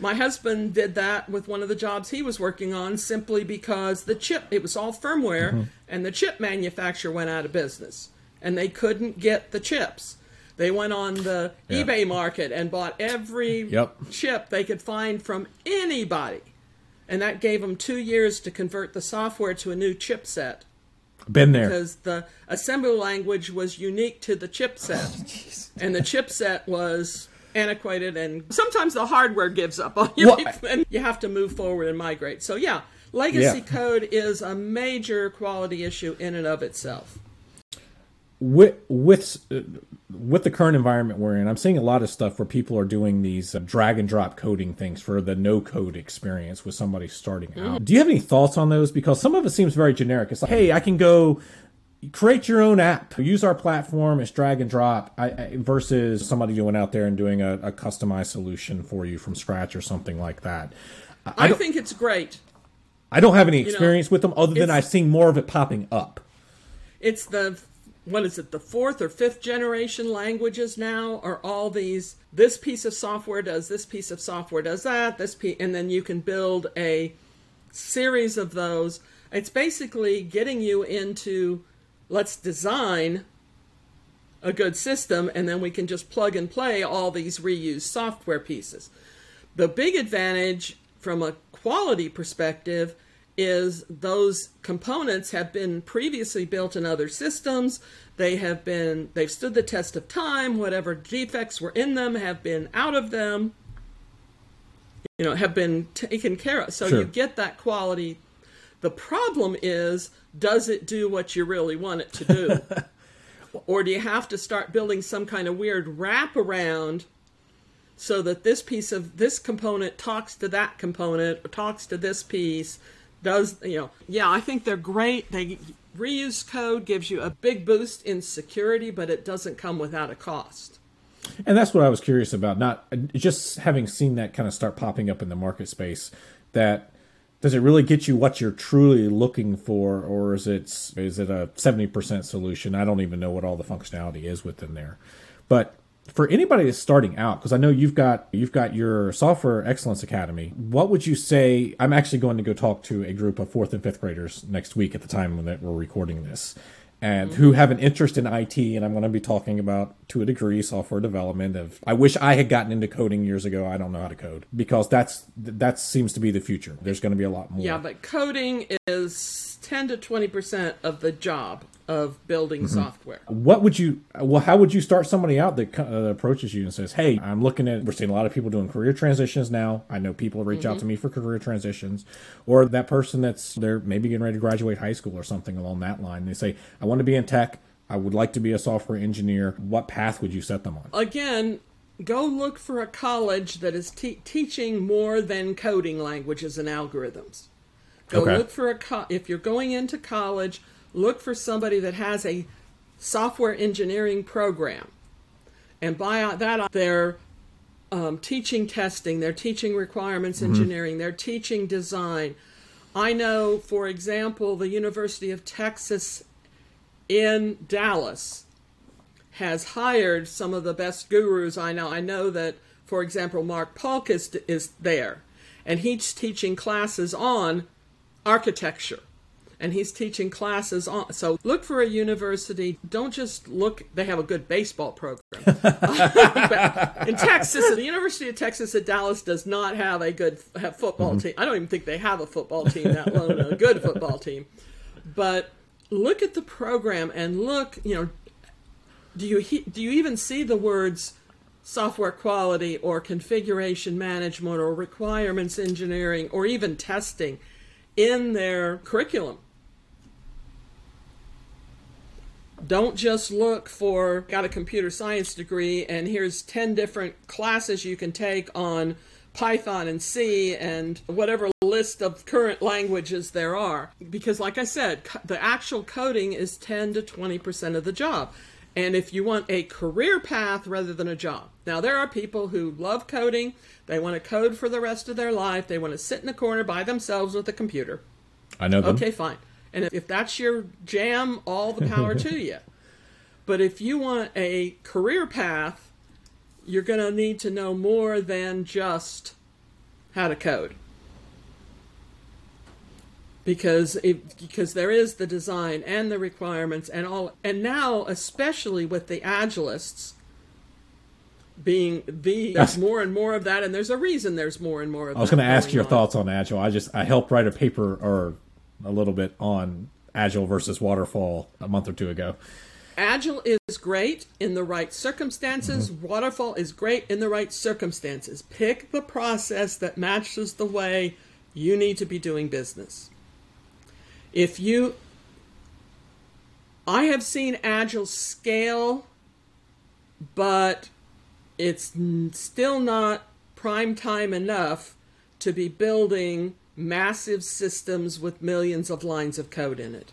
Speaker 2: My husband did that with one of the jobs he was working on simply because the chip, it was all firmware, mm-hmm. and the chip manufacturer went out of business and they couldn't get the chips. They went on the yeah. eBay market and bought every yep. chip they could find from anybody. And that gave them two years to convert the software to a new chipset.
Speaker 1: Been there.
Speaker 2: Because the assembly language was unique to the chipset. Oh, and the chipset was antiquated, and sometimes the hardware gives up on you. And you have to move forward and migrate. So, yeah, legacy yeah. code is a major quality issue in and of itself
Speaker 1: with with with the current environment we're in, I'm seeing a lot of stuff where people are doing these uh, drag and drop coding things for the no code experience with somebody starting out. Mm. Do you have any thoughts on those? Because some of it seems very generic. It's like, hey, I can go create your own app, use our platform, it's drag and drop, I, I, versus somebody going out there and doing a, a, customized solution for you from scratch or something like that.
Speaker 2: I, I think it's great.
Speaker 1: I don't have any experience you know, with them other than I've seen more of it popping up.
Speaker 2: It's the what is it, the fourth or fifth generation languages now are all these this piece of software does this piece of software does that, this piece, and then you can build a series of those. It's basically getting you into let's design a good system and then we can just plug and play all these reused software pieces. The big advantage from a quality perspective is those components have been previously built in other systems. They have been they've stood the test of time. Whatever defects were in them have been out of them. You know, have been taken care of. So sure. you get that quality. The problem is, does it do what you really want it to do? or do you have to start building some kind of weird wraparound so that this piece of this component talks to that component or talks to this piece does you know yeah i think they're great. They reuse code gives you a big boost in security but it doesn't come without a cost.
Speaker 1: And that's what i was curious about not just having seen that kind of start popping up in the market space that does it really get you what you're truly looking for or is it is it a 70% solution? I don't even know what all the functionality is within there. But for anybody that's starting out because i know you've got you've got your software excellence academy what would you say i'm actually going to go talk to a group of fourth and fifth graders next week at the time when we're recording this and mm-hmm. who have an interest in IT. And I'm going to be talking about, to a degree, software development. Of I wish I had gotten into coding years ago. I don't know how to code because that's that seems to be the future. There's going to be a lot more.
Speaker 2: Yeah, but coding is 10 to 20 percent of the job of building mm-hmm. software.
Speaker 1: What would you? Well, how would you start somebody out that uh, approaches you and says, "Hey, I'm looking at. We're seeing a lot of people doing career transitions now. I know people reach mm-hmm. out to me for career transitions, or that person that's they're maybe getting ready to graduate high school or something along that line. They say, "I want to be in tech. I would like to be a software engineer." What path would you set them on?
Speaker 2: Again, go look for a college that is te- teaching more than coding languages and algorithms. Go okay. look for a co- if you're going into college look for somebody that has a software engineering program. And by that, they're um, teaching testing, they're teaching requirements mm-hmm. engineering, they're teaching design. I know, for example, the University of Texas in Dallas has hired some of the best gurus I know. I know that, for example, Mark Paulk is, is there, and he's teaching classes on architecture and he's teaching classes on. So look for a university. Don't just look, they have a good baseball program. in Texas, the University of Texas at Dallas does not have a good have football mm-hmm. team. I don't even think they have a football team, that alone a good football team. But look at the program and look, you know, do you do you even see the words software quality or configuration management or requirements engineering or even testing in their curriculum? Don't just look for got a computer science degree and here's 10 different classes you can take on Python and C and whatever list of current languages there are. Because, like I said, the actual coding is 10 to 20% of the job. And if you want a career path rather than a job. Now, there are people who love coding, they want to code for the rest of their life, they want to sit in a corner by themselves with a computer.
Speaker 1: I know them.
Speaker 2: Okay, fine. And if that's your jam, all the power to you. But if you want a career path, you're going to need to know more than just how to code. Because it, because there is the design and the requirements and all and now especially with the agilists being the there's more and more of that and there's a reason there's more and more of that.
Speaker 1: I was going to ask your on. thoughts on agile. I just I helped write a paper or a little bit on agile versus waterfall a month or two ago.
Speaker 2: Agile is great in the right circumstances. Mm-hmm. Waterfall is great in the right circumstances. Pick the process that matches the way you need to be doing business. If you I have seen Agile scale, but it's still not prime time enough to be building massive systems with millions of lines of code in it.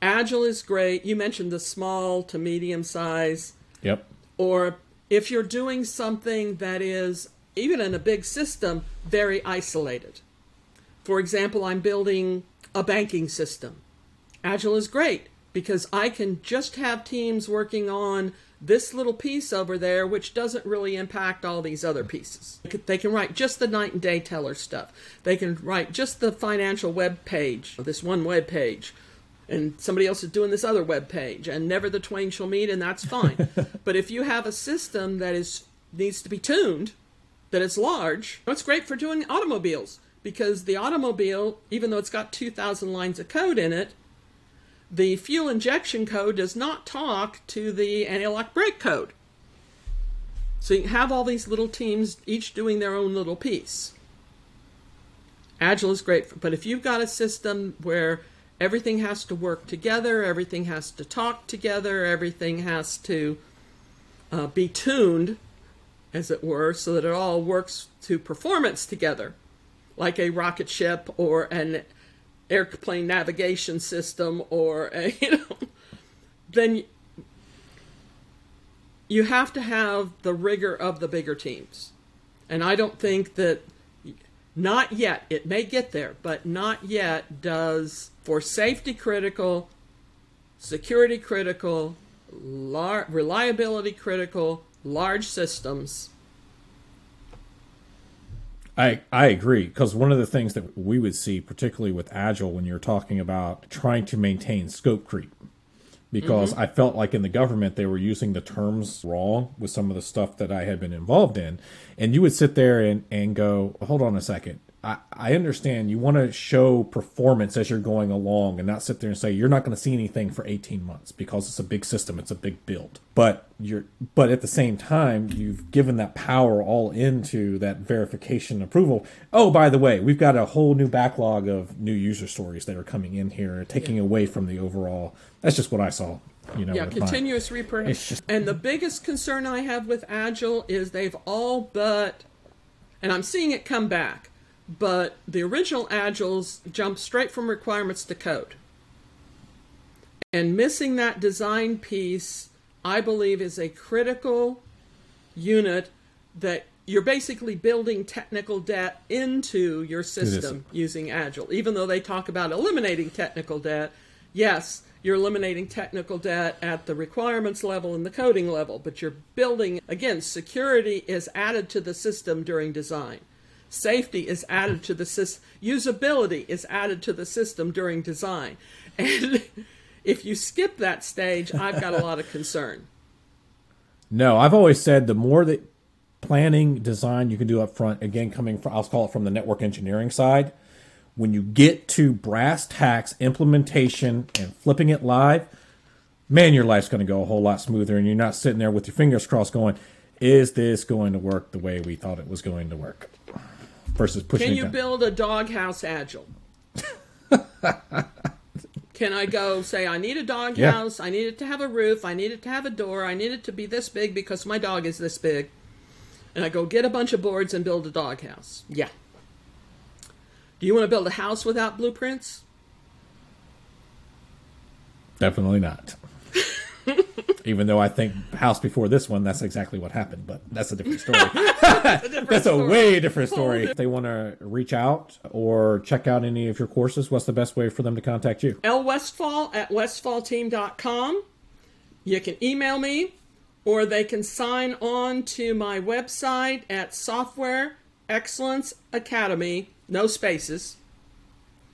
Speaker 2: Agile is great. You mentioned the small to medium size.
Speaker 1: Yep.
Speaker 2: Or if you're doing something that is, even in a big system, very isolated. For example, I'm building a banking system. Agile is great because I can just have teams working on this little piece over there, which doesn't really impact all these other pieces. They can write just the night and day teller stuff. They can write just the financial web page, this one web page, and somebody else is doing this other web page, and never the twain shall meet, and that's fine. but if you have a system that is needs to be tuned, that is large, it's great for doing automobiles because the automobile, even though it's got 2,000 lines of code in it, the fuel injection code does not talk to the anti-lock brake code. So you have all these little teams, each doing their own little piece. Agile is great, but if you've got a system where everything has to work together, everything has to talk together, everything has to uh, be tuned, as it were, so that it all works to performance together, like a rocket ship or an airplane navigation system or a, you know, then you have to have the rigor of the bigger teams. And I don't think that, not yet, it may get there, but not yet does, for safety critical, security critical, reliability critical, large systems.
Speaker 1: I, I agree because one of the things that we would see, particularly with Agile, when you're talking about trying to maintain scope creep, because mm-hmm. I felt like in the government they were using the terms wrong with some of the stuff that I had been involved in. And you would sit there and, and go, hold on a second. I, I understand you want to show performance as you're going along and not sit there and say you're not going to see anything for 18 months because it's a big system, it's a big build. But you're but at the same time, you've given that power all into that verification approval. Oh, by the way, we've got a whole new backlog of new user stories that are coming in here, taking yeah. away from the overall. That's just what I saw. You know,
Speaker 2: yeah, continuous reproduction. And the biggest concern I have with Agile is they've all but, and I'm seeing it come back but the original Agiles jump straight from requirements to code. And missing that design piece, I believe, is a critical unit that you're basically building technical debt into your system using Agile. Even though they talk about eliminating technical debt, yes, you're eliminating technical debt at the requirements level and the coding level, but you're building, again, security is added to the system during design. Safety is added to the system. Usability is added to the system during design. And if you skip that stage, I've got a lot of concern.
Speaker 1: No, I've always said the more that planning design you can do up front, again, coming from, I'll call it from the network engineering side, when you get to brass tacks implementation and flipping it live, man, your life's going to go a whole lot smoother. And you're not sitting there with your fingers crossed going, is this going to work the way we thought it was going to work? Versus pushing.
Speaker 2: Can you build a doghouse agile? Can I go say I need a doghouse? Yeah. I need it to have a roof. I need it to have a door. I need it to be this big because my dog is this big. And I go get a bunch of boards and build a doghouse. Yeah. Do you want to build a house without blueprints?
Speaker 1: Definitely not. Even though I think House before this one, that's exactly what happened, but that's a different story. that's a, different that's a way different story. If they want to reach out or check out any of your courses, what's the best way for them to contact you?
Speaker 2: L Westfall at westfallteam.com. You can email me or they can sign on to my website at Software Excellence Academy, no spaces.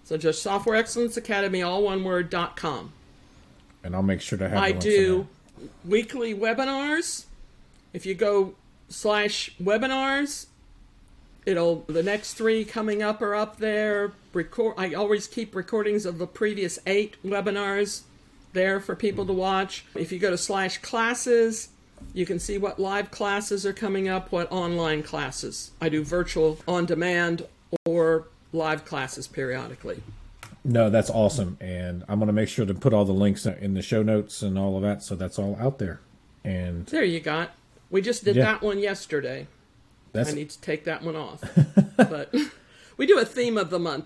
Speaker 2: So just Software Excellence Academy, all one word, dot com
Speaker 1: and I'll make sure to have.
Speaker 2: I do weekly webinars. If you go slash webinars, it'll the next three coming up are up there. Record. I always keep recordings of the previous eight webinars there for people to watch. If you go to slash classes, you can see what live classes are coming up, what online classes. I do virtual on demand or live classes periodically.
Speaker 1: No, that's awesome, and I'm going to make sure to put all the links in the show notes and all of that, so that's all out there. And
Speaker 2: there you got. We just did yeah. that one yesterday. That's... I need to take that one off, but we do a theme of the month